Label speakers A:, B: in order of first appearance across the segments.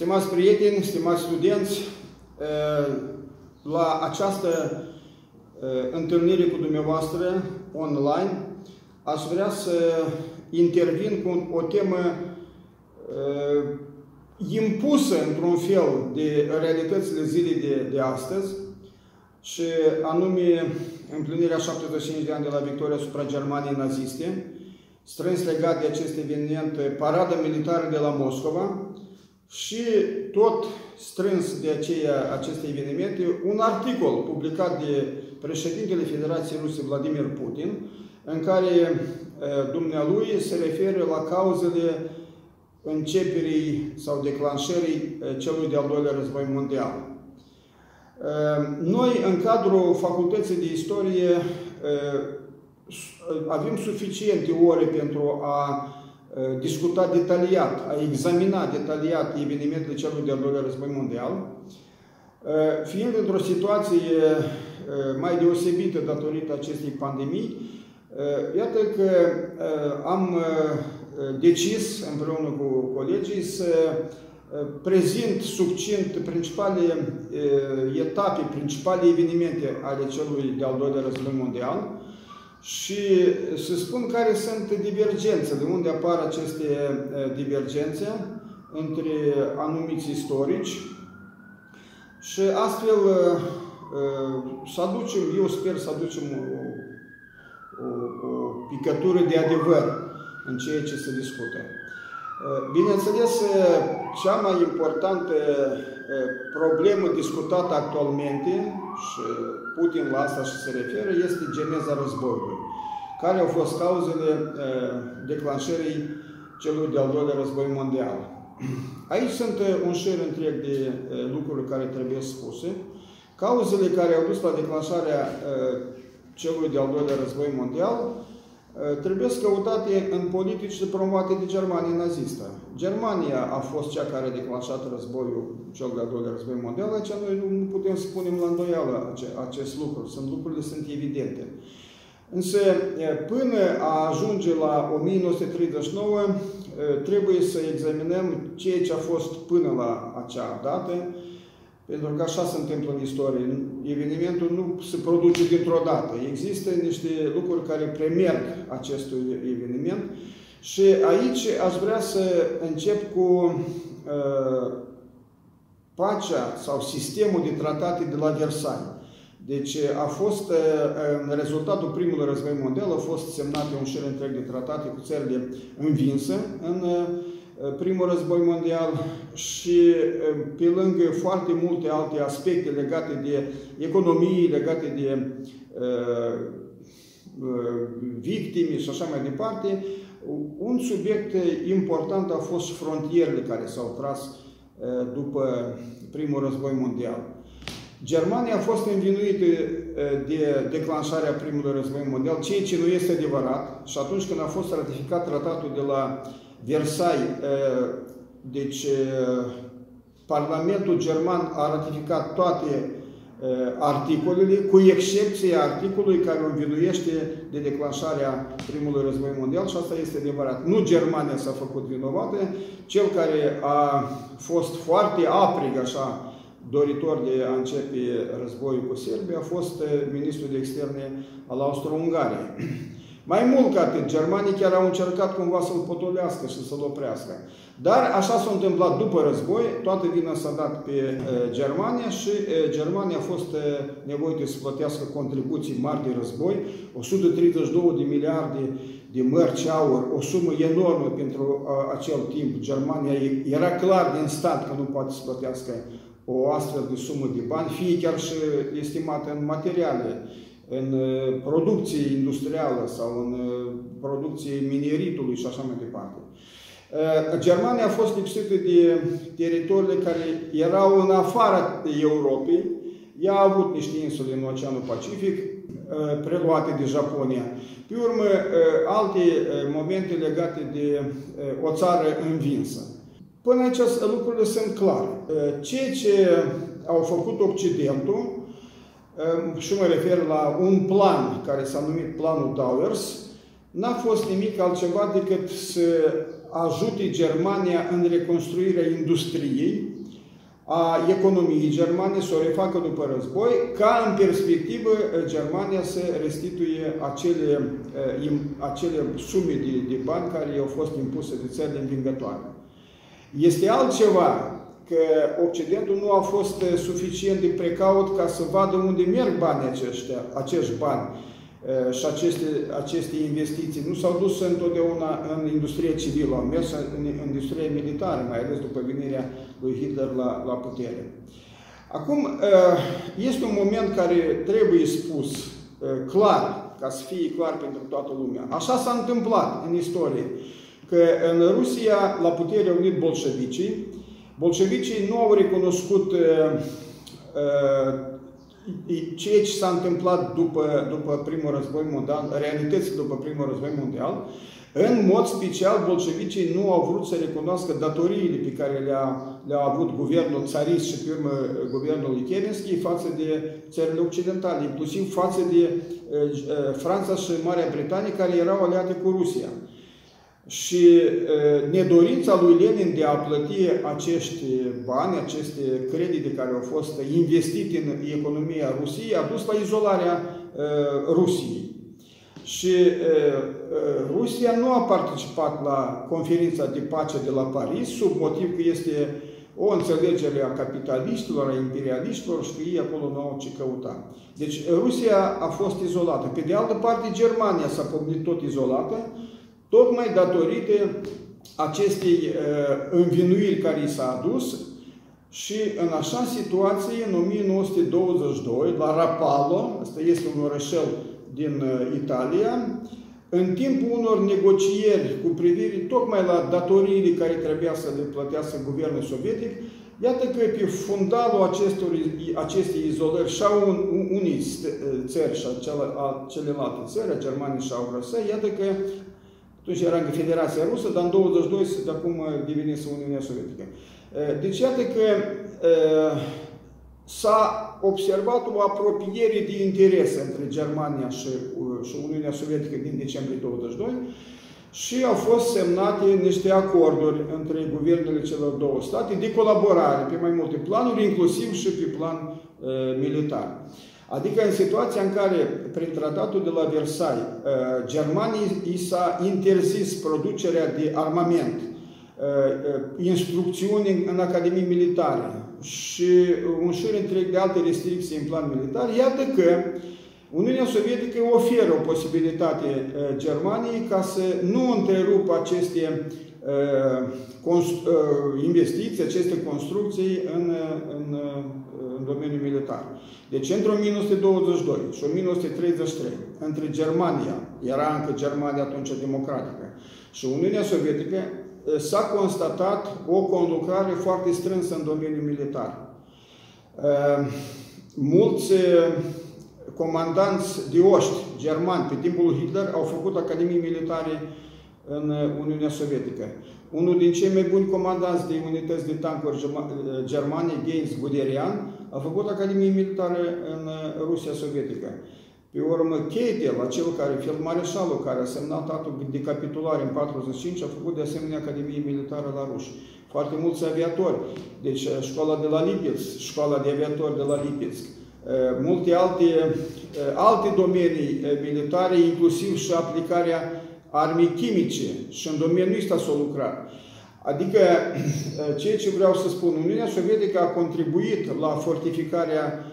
A: Stimați prieteni, stimați studenți, la această întâlnire cu dumneavoastră online, aș vrea să intervin cu o temă impusă într-un fel de realitățile zilei de, de astăzi, și anume împlinirea 75 de ani de la victoria asupra Germaniei naziste, strâns legat de acest eveniment, parada militară de la Moscova și tot strâns de aceea, aceste evenimente, un articol publicat de președintele Federației Ruse Vladimir Putin, în care dumnealui se referă la cauzele începerii sau declanșării celui de-al doilea război mondial. Noi, în cadrul Facultății de Istorie, avem suficiente ore pentru a discuta detaliat, a examina detaliat evenimentele celui de-al doilea război mondial, fiind într-o situație mai deosebită datorită acestei pandemii, iată că am decis împreună cu colegii să prezint succint principale etape, principale evenimente ale celui de-al doilea război mondial și să spun care sunt divergențele, unde apar aceste divergențe între anumiți istorici și astfel să aducem, eu sper să aducem o, o, o picătură de adevăr în ceea ce se discută. Bineînțeles, cea mai importantă problemă discutată actualmente, și Putin la asta și se referă, este geneza războiului. Care au fost cauzele declanșării celui de-al doilea război mondial? Aici sunt un șir întreg de lucruri care trebuie spuse. Cauzele care au dus la declanșarea celui de-al doilea război mondial trebuie căutate în politici promovate de Germania nazistă. Germania a fost cea care a declanșat războiul, cel de-al doilea război mondial, aici noi nu putem să punem la îndoială acest lucru, sunt lucrurile sunt evidente. Însă, până a ajunge la 1939, trebuie să examinăm ceea ce a fost până la acea dată, pentru că așa se întâmplă în istorie. Evenimentul nu se produce dintr-o dată. Există niște lucruri care premerg acestui eveniment și aici aș vrea să încep cu uh, pacea sau sistemul de tratate de la Versailles. Deci a fost, uh, în rezultatul primului război mondial, au fost semnate un șir întreg de tratate cu țările învinse în uh, primul război mondial și pe lângă foarte multe alte aspecte legate de economie, legate de uh, victime și așa mai departe, un subiect important a fost frontierele care s-au tras după primul război mondial. Germania a fost învinuită de declanșarea primului război mondial, ceea ce nu este adevărat. Și atunci când a fost ratificat tratatul de la Versailles, deci Parlamentul German a ratificat toate articolele, cu excepția articolului care o învinuiește de declanșarea primului război mondial și asta este adevărat. Nu Germania s-a făcut vinovată, cel care a fost foarte aprig, așa, doritor de a începe războiul cu Serbia, a fost ministrul de externe al Austro-Ungariei. Mai mult ca atât, germanii chiar au încercat cumva să-l potolească și să-l oprească. Dar așa s-a întâmplat după război, toată vina s-a dat pe uh, Germania și uh, Germania a fost uh, nevoită să plătească contribuții mari de război, 132 de miliarde de mărci aur, o sumă enormă pentru uh, acel timp. Germania era clar din stat că nu poate să plătească o astfel de sumă de bani, fie chiar și estimată în materiale în uh, producție industrială sau în uh, producție mineritului și așa mai departe. Uh, Germania a fost lipsită de teritoriile care erau în afara Europei. Ea a avut niște insule în Oceanul Pacific, preluate de Japonia. Pe urmă, alte momente legate de o țară învinsă. Până aici lucrurile sunt clare. Ceea ce au făcut Occidentul și mă refer la un plan care s-a numit Planul Towers, n-a fost nimic altceva decât să ajute Germania în reconstruirea industriei, a economiei germane să o refacă după război, ca în perspectivă Germania să restituie acele, acele sume de, de bani care i-au fost impuse de țările învingătoare. Este altceva că Occidentul nu a fost suficient de precaut ca să vadă unde merg banii aceștia, acești bani și aceste, aceste investiții nu s-au dus întotdeauna în industria civilă, au mers în industria militară, mai ales după venirea lui Hitler la, la putere. Acum, este un moment care trebuie spus clar, ca să fie clar pentru toată lumea. Așa s-a întâmplat în istorie, că în Rusia la putere au unit bolșevicii, bolșevicii nu au recunoscut ceea ce s-a întâmplat după, după primul război mondial, realitățile după primul război mondial, în mod special, bolșevicii nu au vrut să recunoască datoriile pe care le-a, le-a avut guvernul țarist și pe urmă guvernul lui Kerenski față de țările occidentale, inclusiv față de uh, Franța și Marea Britanie, care erau aliate cu Rusia. Și nedorința lui Lenin de a plăti acești bani, aceste credite care au fost investite în economia Rusiei, a dus la izolarea Rusiei. Și Rusia nu a participat la conferința de pace de la Paris sub motiv că este o înțelegere a capitaliștilor, a imperialiștilor și că ei acolo nu au ce căuta. Deci Rusia a fost izolată. Pe de altă parte, Germania s-a pomnit tot izolată, tocmai datorită acestei uh, învinuiri care i s-a adus și în așa situație, în 1922, la Rapallo, asta este un orășel din uh, Italia, în timpul unor negocieri cu privire tocmai la datoriile care trebuia să le plătească guvernul sovietic, iată că pe fundalul acestor, acestei izolări și-au un, unii țări și a celelalte țări, a Germanii și a Rusă, iată că atunci era încă Federația Rusă, dar în 22 de acum devenise Uniunea Sovietică. Deci iată că s-a observat o apropiere de interese între Germania și, și Uniunea Sovietică din decembrie 22 și au fost semnate niște acorduri între guvernele celor două state de colaborare pe mai multe planuri, inclusiv și pe plan uh, militar. Adică în situația în care, prin tratatul de la Versailles, uh, Germanii i s-a interzis producerea de armament, uh, uh, instrucțiuni în Academii Militare și un șir întreg de alte restricții în plan militar, iată că Uniunea Sovietică oferă o posibilitate Germaniei ca să nu întrerupă aceste investiții, aceste construcții în, în în domeniul militar. Deci între 1922 și 1933, între Germania, era încă Germania atunci democratică, și Uniunea Sovietică, s-a constatat o conlucrare foarte strânsă în domeniul militar. Mulți comandanți de oști germani pe timpul lui Hitler au făcut academii militare în Uniunea Sovietică. Unul din cei mai buni comandanți de unități de tancuri germane, Gaines Guderian, a făcut Academie Militară în Rusia Sovietică. Pe urmă, Keitel, acel care, feldmareșalul care a semnat actul de capitulare în 45, a făcut de asemenea Academie Militară la ruși. Foarte mulți aviatori. Deci, școala de la Lipetsk, școala de aviatori de la Lipetsk, multe alte, alte domenii militare, inclusiv și aplicarea armei chimice și în domeniul ăsta s-a lucrat. Adică, eh, ceea ce vreau să spun, Uniunea Sovietică a contribuit la fortificarea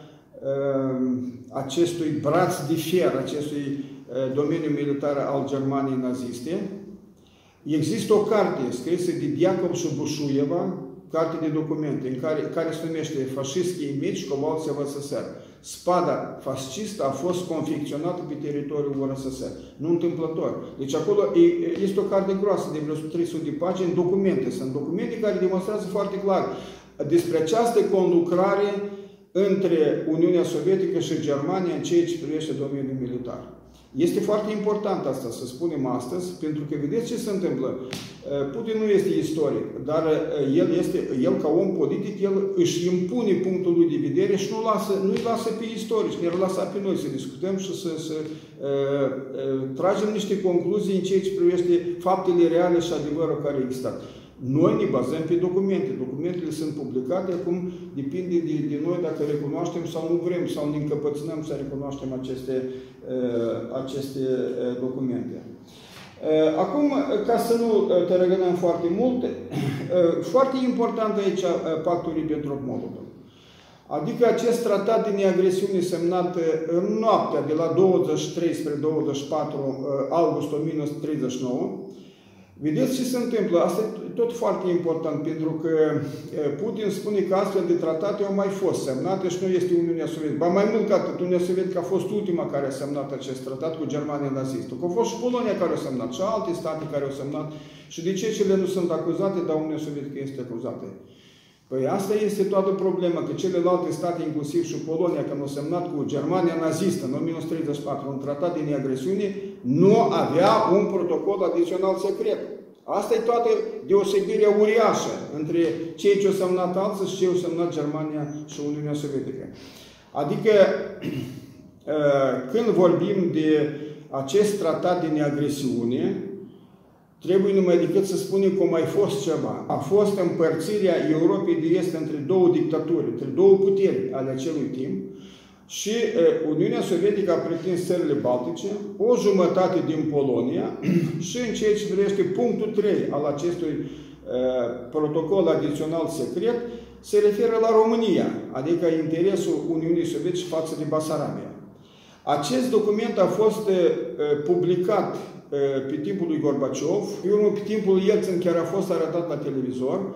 A: eh, acestui braț de fier, acestui eh, domeniu militar al Germaniei naziste. Există o carte scrisă de Diacov Subușuieva, carte de documente, în care, care se numește Fașistii mici, cobalți în SSR. Spada fascistă a fost confecționată pe teritoriul URSS. Nu întâmplător. Deci acolo este o carte groasă de vreo 300 de pagini, documente. Sunt documente care demonstrează foarte clar despre această conlucrare între Uniunea Sovietică și Germania în ceea ce privește domeniul militar. Este foarte important asta să spunem astăzi, pentru că vedeți ce se întâmplă. Uh, Putin nu este istoric, dar uh, el, este, el ca om politic, el își impune punctul lui de vedere și nu lasă, nu-i lasă pe istorici, ne lasă pe noi să discutăm și să, să uh, uh, tragem niște concluzii în ceea ce privește faptele reale și adevărul care a existat. Noi ne bazăm pe documente. Documentele sunt publicate, acum depinde de, de noi dacă recunoaștem sau nu vrem, sau ne încăpățânăm să recunoaștem aceste, uh, aceste uh, documente. Uh, acum, ca să nu te răgânăm foarte mult, foarte important aici pactul Ribbentrop-Molotov. Adică acest tratat de neagresiune semnat în noaptea de la 23 spre 24 august 1939, Vedeți ce se întâmplă? Asta e tot foarte important, pentru că Putin spune că astfel de tratate au mai fost semnate și nu este Uniunea Sovietică. Ba mai mult ca atât, Uniunea Sovietică a fost ultima care a semnat acest tratat cu Germania nazistă. Că au fost și Polonia care a semnat și alte state care au semnat. Și de ce cele nu sunt acuzate, dar Uniunea Sovietică este acuzată? Păi asta este toată problema, că celelalte state, inclusiv și Polonia, când au semnat cu Germania nazistă în 1934 un tratat de neagresiune, nu avea un protocol adițional secret. Asta e toată deosebirea uriașă între cei ce au semnat alții și cei ce au semnat Germania și Uniunea Sovietică. Adică, când vorbim de acest tratat de neagresiune, Trebuie numai decât să spunem că a mai fost ceva. A fost împărțirea Europei de Est între două dictaturi, între două puteri ale acelui timp și Uniunea Sovietică a pretins țările Baltice, o jumătate din Polonia și în ceea ce privește punctul 3 al acestui protocol adițional secret, se referă la România, adică interesul Uniunii Sovietice față de Basarabia. Acest document a fost publicat pe timpul lui Gorbaciov, unul pe timpul Yeltsin chiar a fost arătat la televizor.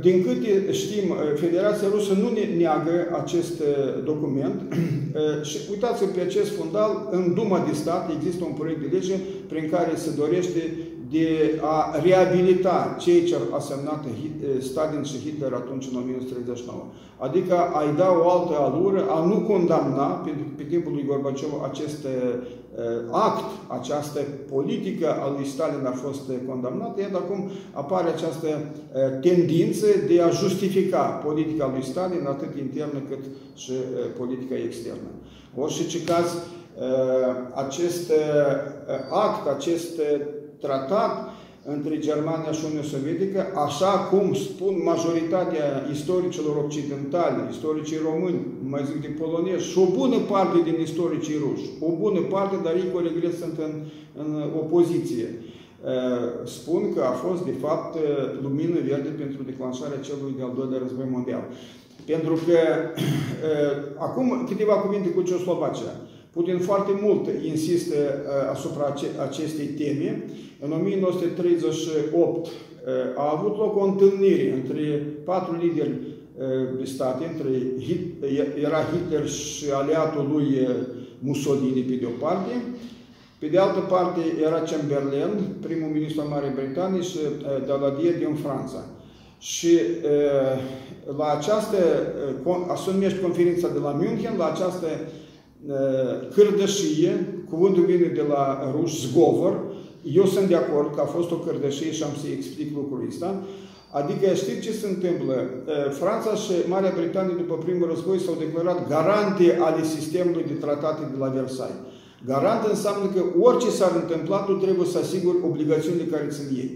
A: Din câte știm, Federația Rusă nu ne neagă acest document și uitați-vă pe acest fundal, în Duma de Stat există un proiect de lege prin care se dorește de a reabilita cei ce a semnat Stalin și Hitler atunci în 1939. Adică a-i da o altă alură, a nu condamna, pentru că pe timpul lui Gorbaciov acest act, această politică a lui Stalin a fost condamnată, iar acum apare această tendință de a justifica politica lui Stalin, atât internă cât și politica externă. Orice ce caz, acest act, acest tratat între Germania și Uniunea Sovietică, așa cum spun majoritatea istoricilor occidentali, istoricii români, mai zic de polonezi, și o bună parte din istoricii ruși, o bună parte, dar ei cu regret sunt în, în opoziție. Spun că a fost, de fapt, lumină verde pentru declanșarea celui de-al doilea război mondial. Pentru că, acum câteva cuvinte cu Ceoslovacia. Putin foarte mult insistă asupra acestei teme. În 1938 a avut loc o întâlnire între patru lideri de state, între era Hitler și aliatul lui Mussolini pe de o parte, pe de altă parte era Chamberlain, primul ministru al Marii Britanii și Daladier din Franța. Și la această, se numește conferința de la München, la această cârdășie, cuvântul vine de la ruș zgovor, eu sunt de acord că a fost o cârdășie și am să explic lucrul ăsta. Adică știți ce se întâmplă? Franța și Marea Britanie după primul război s-au declarat garante ale sistemului de tratate de la Versailles. Garant înseamnă că orice s-ar întâmpla, tu trebuie să asiguri obligațiunile care țin ei.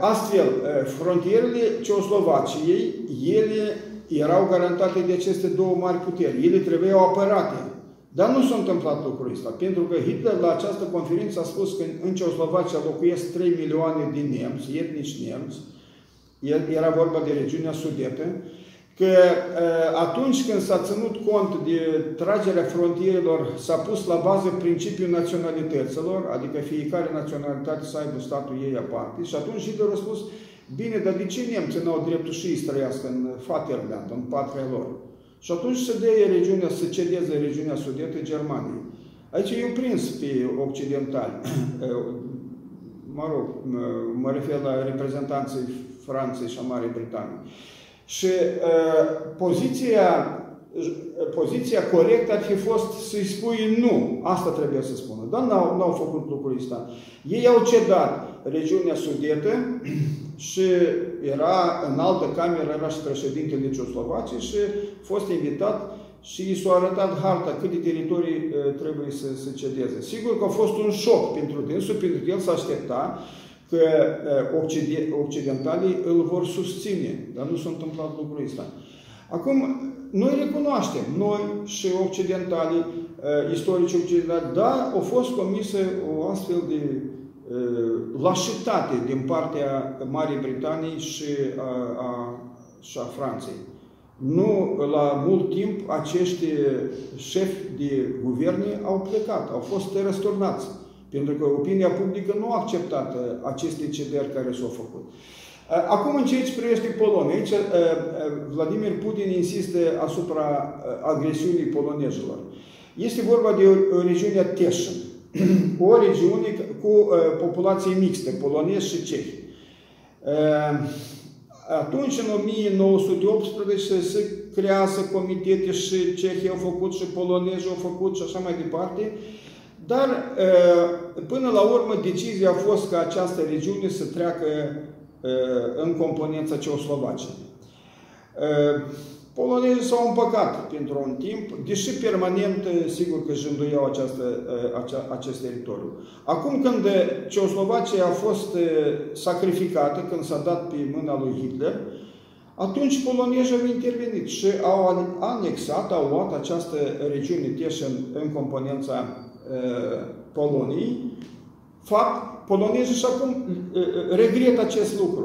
A: Astfel, frontierele Ceoslovaciei, ele erau garantate de aceste două mari puteri. Ele trebuiau apărate. Dar nu s-a întâmplat lucrul ăsta, pentru că Hitler la această conferință a spus că în Ceoslovacia locuiesc 3 milioane de nemți, etnici nemți, era vorba de regiunea sudetă, că atunci când s-a ținut cont de tragerea frontierelor, s-a pus la bază principiul naționalităților, adică fiecare naționalitate să aibă statul ei aparte, și atunci Hitler a spus, bine, dar de ce nemții n-au dreptul și ei să trăiască în Vaterland, în patria lor? Și atunci se dă regiunea, să cedeze regiunea sudetă Germaniei. Aici e prins pe occidentali. mă rog, mă refer la reprezentanții Franței și a Marii Britanii. Și uh, poziția poziția corectă ar fi fost să-i spui nu. Asta trebuie să spună. Dar n-au, n-au făcut lucrul ăsta. Ei au cedat regiunea sudetă și era în altă cameră, era și președintele Ceoslovaciei și a fost invitat și i s-a arătat harta câte teritorii uh, trebuie să se cedeze. Sigur că a fost un șoc pentru dânsul, pentru că el s-a aștepta că uh, occidentalii îl vor susține, dar nu s-a întâmplat lucrul ăsta. Acum, noi recunoaștem, noi și occidentalii, uh, istorici occidentali, da, au fost comise o astfel de lașitate din partea Marii Britanii și a, a, și a Franței. Nu la mult timp acești șefi de guverne au plecat, au fost răsturnați. Pentru că opinia publică nu a acceptat uh, aceste cederi care s-au făcut. Uh, acum, în ceea ce privește Polonia, aici uh, Vladimir Putin insistă asupra agresiunii polonezilor. Este vorba de regiunea Teșin, o regiune cu populație mixtă, polonezi și cehi. Atunci, în 1918, se creează comitete și cehii au făcut și polonezi au făcut și așa mai departe. Dar, până la urmă, decizia a fost ca această regiune să treacă în componența ceoslovaciei. Polonezii s-au împăcat pentru un timp, deși permanent, sigur că își înduiau această, acea, acest teritoriu. Acum când Ceoslovacia a fost sacrificată, când s-a dat pe mâna lui Hitler, atunci polonezii au intervenit și au anexat, au luat această regiune Teșen în componența Poloniei. Fapt, polonezii și acum regret acest lucru.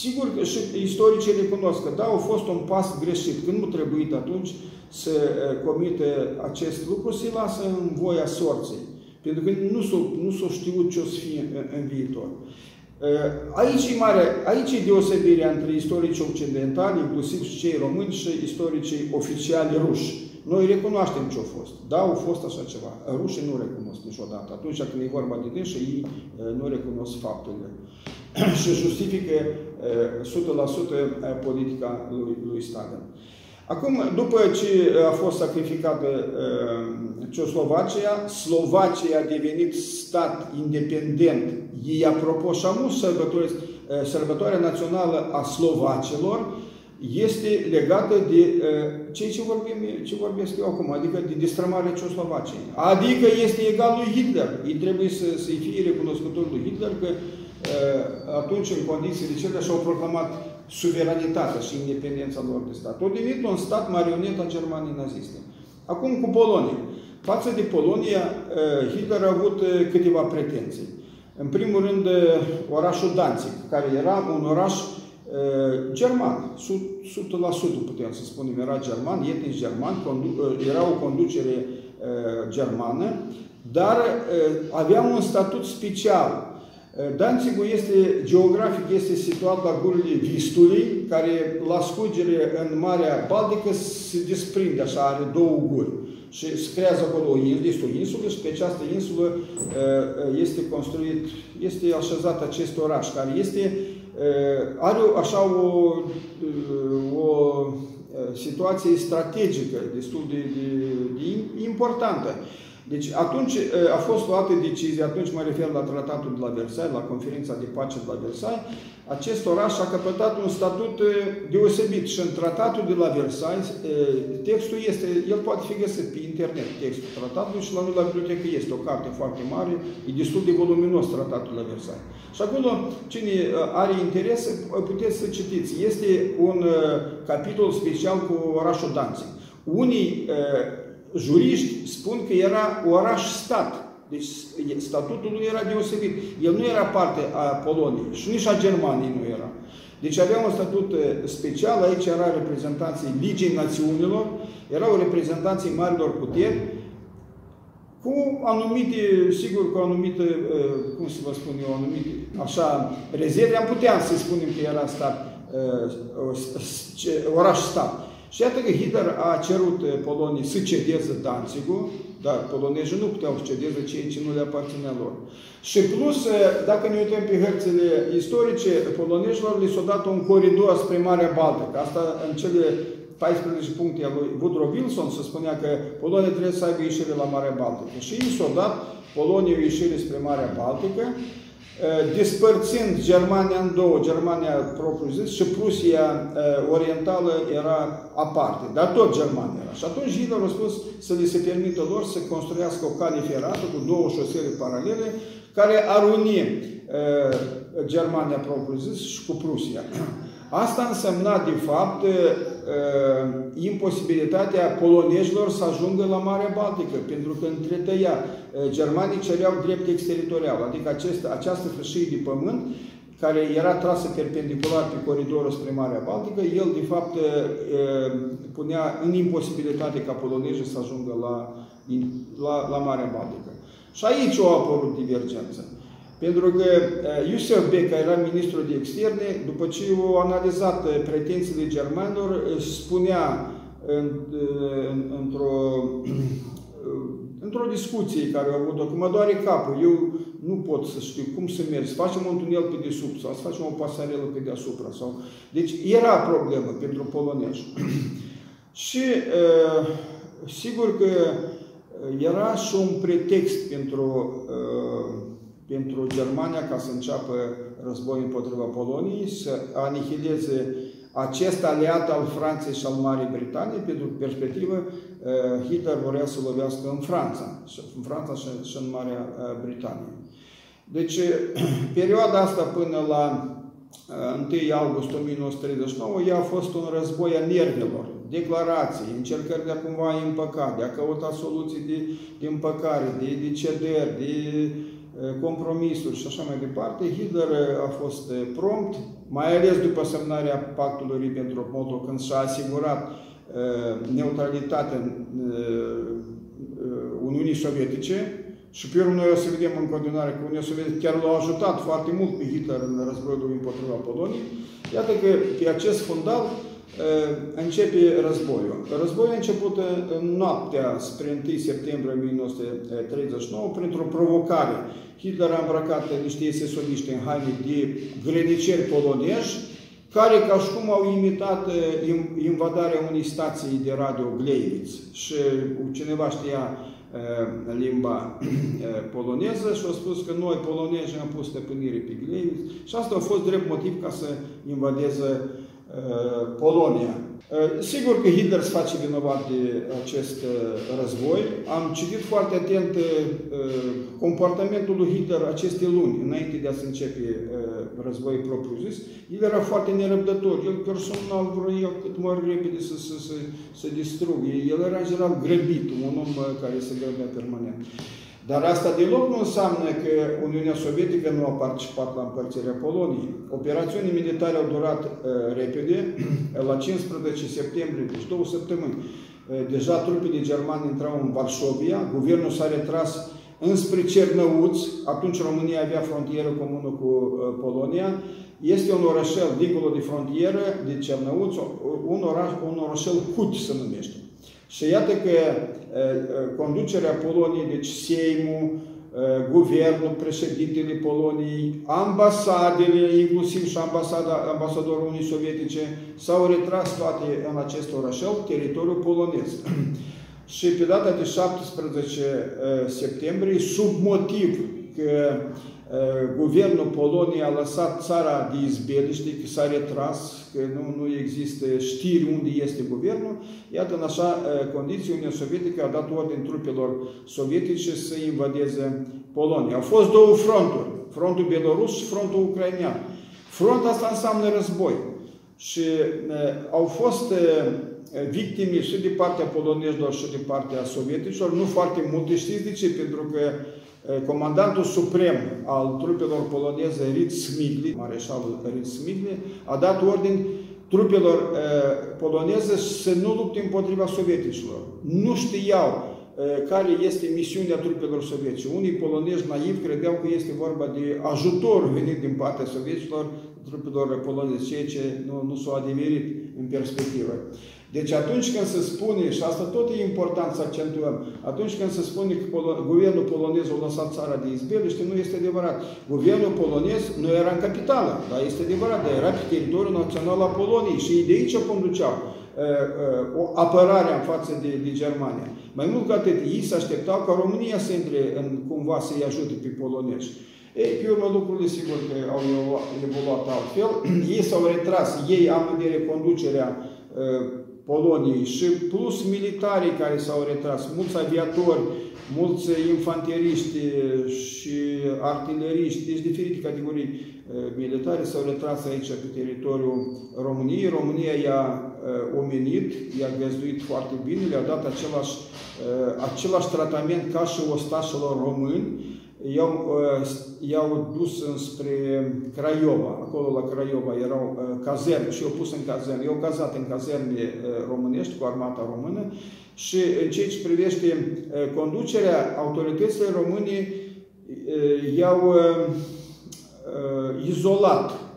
A: Sigur că și istoricii recunosc că da, au fost un pas greșit. Când nu trebuit atunci să comite acest lucru, se lasă în voia sorții. Pentru că nu s-a nu știut ce o să fie în, în viitor. Aici e, mare, aici e deosebirea între istoricii occidentali, inclusiv și cei români, și istoricii oficiali ruși. Noi recunoaștem ce a fost. Da, au fost așa ceva. Rușii nu recunosc niciodată. Atunci când e vorba de dânsi, ei nu recunosc faptele. și justifică 100% politica lui, lui Stalin. Acum, după ce a fost sacrificată Ceoslovacia, Slovacia a devenit stat independent. Ei, apropo, și am sărbătoarea națională a slovacilor, este legată de uh, ceea ce, vorbim, ce vorbesc eu acum, adică de destrămarea Ceoslovaciei. Adică este egal lui Hitler. Ei trebuie să, să-i fie recunoscător lui Hitler că uh, atunci, în condițiile cele, și-au proclamat suveranitatea și independența lor de stat. Au devenit un stat marioneta Germaniei naziste. Acum cu Polonia. Față de Polonia, uh, Hitler a avut câteva pretenții. În primul rând, orașul Danzig, care era un oraș german, 100% putem să spunem, era german, etnic german, era o conducere germană, dar avea un statut special. Danzigul este, geografic, este situat la gurile Vistului, care la scurgere în Marea Baltică se desprinde, așa, are două guri. Și se creează acolo o insulă, este o insulă și pe această insulă este construit, este așezat acest oraș, care este are așa o, o situație strategică destul de, de, de importantă. Deci atunci a fost luată decizie, atunci mă refer la tratatul de la Versailles, la conferința de pace de la Versailles, acest oraș a căpătat un statut deosebit și în tratatul de la Versailles textul este, el poate fi găsit pe internet, textul tratatului și la noi la bibliotecă este o carte foarte mare, e destul de voluminos tratatul de la Versailles. Și acolo, cine are interes, puteți să citiți. Este un capitol special cu orașul Danzig. Unii juriști spun că era oraș-stat. Deci statutul lui era deosebit. El nu era parte a Poloniei și nici a Germaniei nu era. Deci avea un statut special, aici era reprezentanții Ligii Națiunilor, erau reprezentanții marilor puteri, cu anumite, sigur, cu anumite, cum să vă spun eu, anumite, așa, rezerve, am putea să spunem că era stat, oraș-stat. Și iată că Hitler a cerut eh, Poloniei să cedeze Danzigul, dar polonezii nu puteau să cedeze ceea ce nu le aparținea lor. Și plus, eh, dacă ne uităm pe hărțile istorice, polonezilor li s-a dat un coridor spre Marea Baltică. Asta în cele 14 puncte al lui Woodrow Wilson se spunea că Polonia trebuie să aibă ieșire la Marea Baltică. Și i s-a dat Polonia o ieșire spre Marea Baltică, despărțind Germania în două, Germania propriu zis și Prusia Orientală era aparte, dar tot Germania era. Și atunci Hitler a spus să li se permită lor să construiască o cale ferată cu două șosele paralele care ar uni Germania propriu zis și cu Prusia. Asta însemna, de fapt, imposibilitatea polonezilor să ajungă la Marea Baltică, pentru că între tăia germanii cereau drept exteritorial, adică acest, această fâșie de pământ care era trasă perpendicular pe coridorul spre Marea Baltică, el, de fapt, punea în imposibilitate ca polonezii să ajungă la, la, la Marea Baltică. Și aici a apărut divergență. Pentru că Iusef Beck, care era ministrul de externe, după ce a analizat pretențiile germanilor, spunea într-o într-o discuție care au avut-o, că mă doare capul, eu nu pot să știu cum să merg, să facem un tunel pe desubt sau să facem o pasarelă pe deasupra. Sau... Deci era problemă pentru polonezi. și sigur că era și un pretext pentru pentru Germania ca să înceapă război împotriva Poloniei, să anihileze acest aliat al Franței și al Marii Britanii, pentru perspectivă, eh, Hitler vorea să lovească în Franța, în Franța și în Marea eh, Britanie. Deci, perioada asta până la 1 eh, august 1939, ea a fost un război a nervilor, declarații, încercări de a cumva împăca, de a căuta soluții de, de împăcare, de, de cederi, de compromisuri și așa mai departe, Hitler a fost prompt, mai ales după semnarea pactului Ribbentrop-Molotov, când și-a asigurat neutralitatea Uniunii Sovietice, și pe urmă noi o să vedem în continuare că Uniunea Sovietică chiar l-a ajutat foarte mult pe Hitler în războiul împotriva Poloniei. Iată că pe acest fundal începe războiul. Războiul a început în noaptea spre 1 septembrie 1939 printr-o provocare. Hitler a îmbrăcat niște esesoniști în haine de greniceri polonezi, care ca și cum au imitat invadarea unei stații de radio Gleiwitz. Și cineva știa limba poloneză și a spus că noi polonezi am pus stăpânire pe Gleiwitz și asta a fost drept motiv ca să invadeze Polonia. Sigur că Hitler se face vinovat de acest război. Am citit foarte atent comportamentul lui Hitler aceste luni, înainte de a se începe războiul propriu-zis. El era foarte nerăbdător. El personal vrea cât mai repede să, să, să, să distrugă. El era general grăbit, un om care se grăbea permanent. Dar asta deloc nu înseamnă că Uniunea Sovietică nu a participat la împărțirea Poloniei. Operațiunile militare au durat uh, repede, la 15 septembrie, deci două săptămâni. Uh, deja trupele germane intrau în Varsovia, guvernul s-a retras înspre Cernăuți, atunci România avea frontieră comună cu uh, Polonia, este un orășel dincolo de frontieră, de Cernăuți, un, oraș, un orășel Cuti se numește. Și iată că conducerea Poloniei, deci Seimul, guvernul, președintele Poloniei, ambasadele, inclusiv și ambasada, ambasadorul Unii Sovietice, s-au retras toate în acest orașel, teritoriul polonez. și pe data de 17 septembrie, sub motiv că guvernul Poloniei a lăsat țara de izbeliște, că s-a retras, că nu, nu există știri unde este guvernul. Iată, în așa condiții, Uniunea Sovietică a dat ordine trupelor sovietice să invadeze Polonia. Au fost două fronturi, frontul belorus și frontul ucrainean. Front asta înseamnă război. Și au fost victime și de partea polonezilor și de partea sovieticilor, nu foarte multe. Știți de ce? Pentru că comandantul suprem al trupelor poloneze, Ritz Smigli, mareșalul Ritz Smigli, a dat ordin trupelor poloneze să nu lupte împotriva sovieticilor. Nu știau care este misiunea trupelor sovietice. Unii polonezi naivi credeau că este vorba de ajutor venit din partea sovieticilor trupelor poloneze, ceea ce nu, nu s-a adeverit în perspectivă. Deci atunci când se spune, și asta tot e important să accentuăm, atunci când se spune că polo- guvernul polonez a lăsat țara de izbeliște, nu este adevărat. Guvernul polonez nu era în capitală, dar este adevărat, dar era pe teritoriul național al Poloniei și ei de aici conduceau uh, uh, o apărare în față de, de Germania. Mai mult ca atât, ei se așteptau ca România să intre în, cumva să-i ajute pe polonezi. Ei, pe urmă lucrurile sigur că au evoluat altfel. ei s-au retras, ei am în vedere conducerea uh, Poloniei și plus militarii care s-au retras, mulți aviatori, mulți infanteriști și artileriști, deci diferite categorii uh, militare s-au retras aici pe teritoriul României. România i-a uh, omenit, i-a găzduit foarte bine, le-a dat același, uh, același tratament ca și ostașilor români, i-au, i-au dus înspre Craiova, acolo la Craiova erau cazerne și i-au pus în cazerne, i-au cazat în cazerne românești cu armata română și în ceea ce privește conducerea, autoritățile române i-au izolat.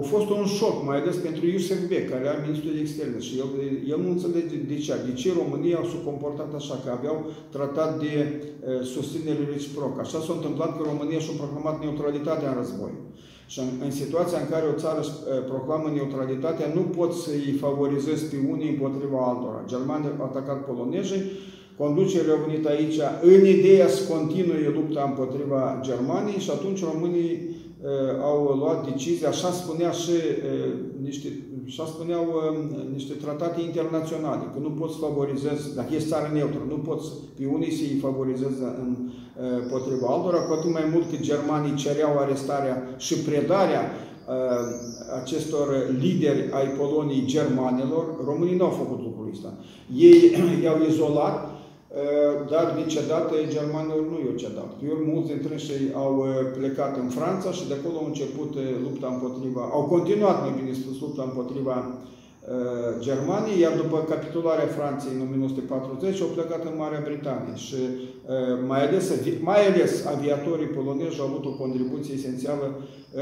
A: A fost un șoc, mai ales pentru Iosef Beck, care era ministrul de externe și el, el nu înțelege de ce. De ce România s-a comportat așa, că aveau tratat de susținere reciprocă. Așa s-a întâmplat că România și-a proclamat neutralitatea în război. Și în, în situația în care o țară își proclamă neutralitatea, nu pot să-i favorizezi pe unii împotriva altora. Germania a atacat polonezii, conducerea a venit aici în ideea să continue lupta împotriva Germaniei și atunci românii au luat decizia, așa spunea și niște, așa spuneau niște tratate internaționale, că nu poți favorizezi, dacă ești țară neutră, nu poți pe unii să-i favorizezi în potriva altora, cu atât mai mult că germanii cereau arestarea și predarea acestor lideri ai Poloniei germanilor, românii nu au făcut lucrul ăsta. Ei i-au izolat, dar niciodată germanilor nu i-au cedat. Eu, mulți dintre ei au plecat în Franța și de acolo au început lupta împotriva, au continuat, mai bine spus, lupta împotriva Germaniei, iar după capitularea Franței în 1940 au plecat în Marea Britanie și mai ales, mai ales aviatorii polonezi au avut o contribuție esențială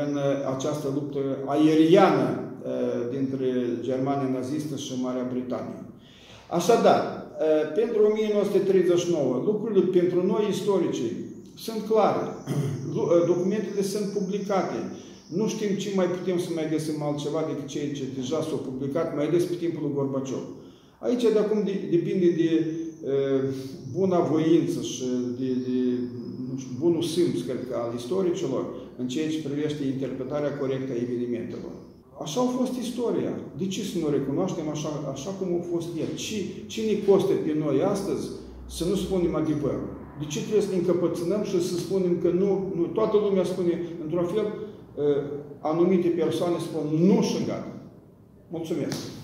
A: în această luptă aeriană dintre Germania nazistă și Marea Britanie. Așadar, pentru 1939, lucrurile pentru noi istorici sunt clare. Documentele sunt publicate. Nu știm ce mai putem să mai găsim altceva decât ceea ce deja s-a publicat, mai ales pe timpul lui Gorbaciov. Aici de acum depinde de uh, buna voință și de, de nu știu, bunul simț, cred că, al istoricilor în ceea ce privește interpretarea corectă a evenimentelor. Așa a fost istoria. De ce să nu recunoaștem așa, așa cum a fost el? Ce, ce ne costă pe noi astăzi să nu spunem adevărul? De ce trebuie să ne încăpățânăm și să spunem că nu, nu toată lumea spune într-un fel, anumite persoane spun nu și gata. Mulțumesc!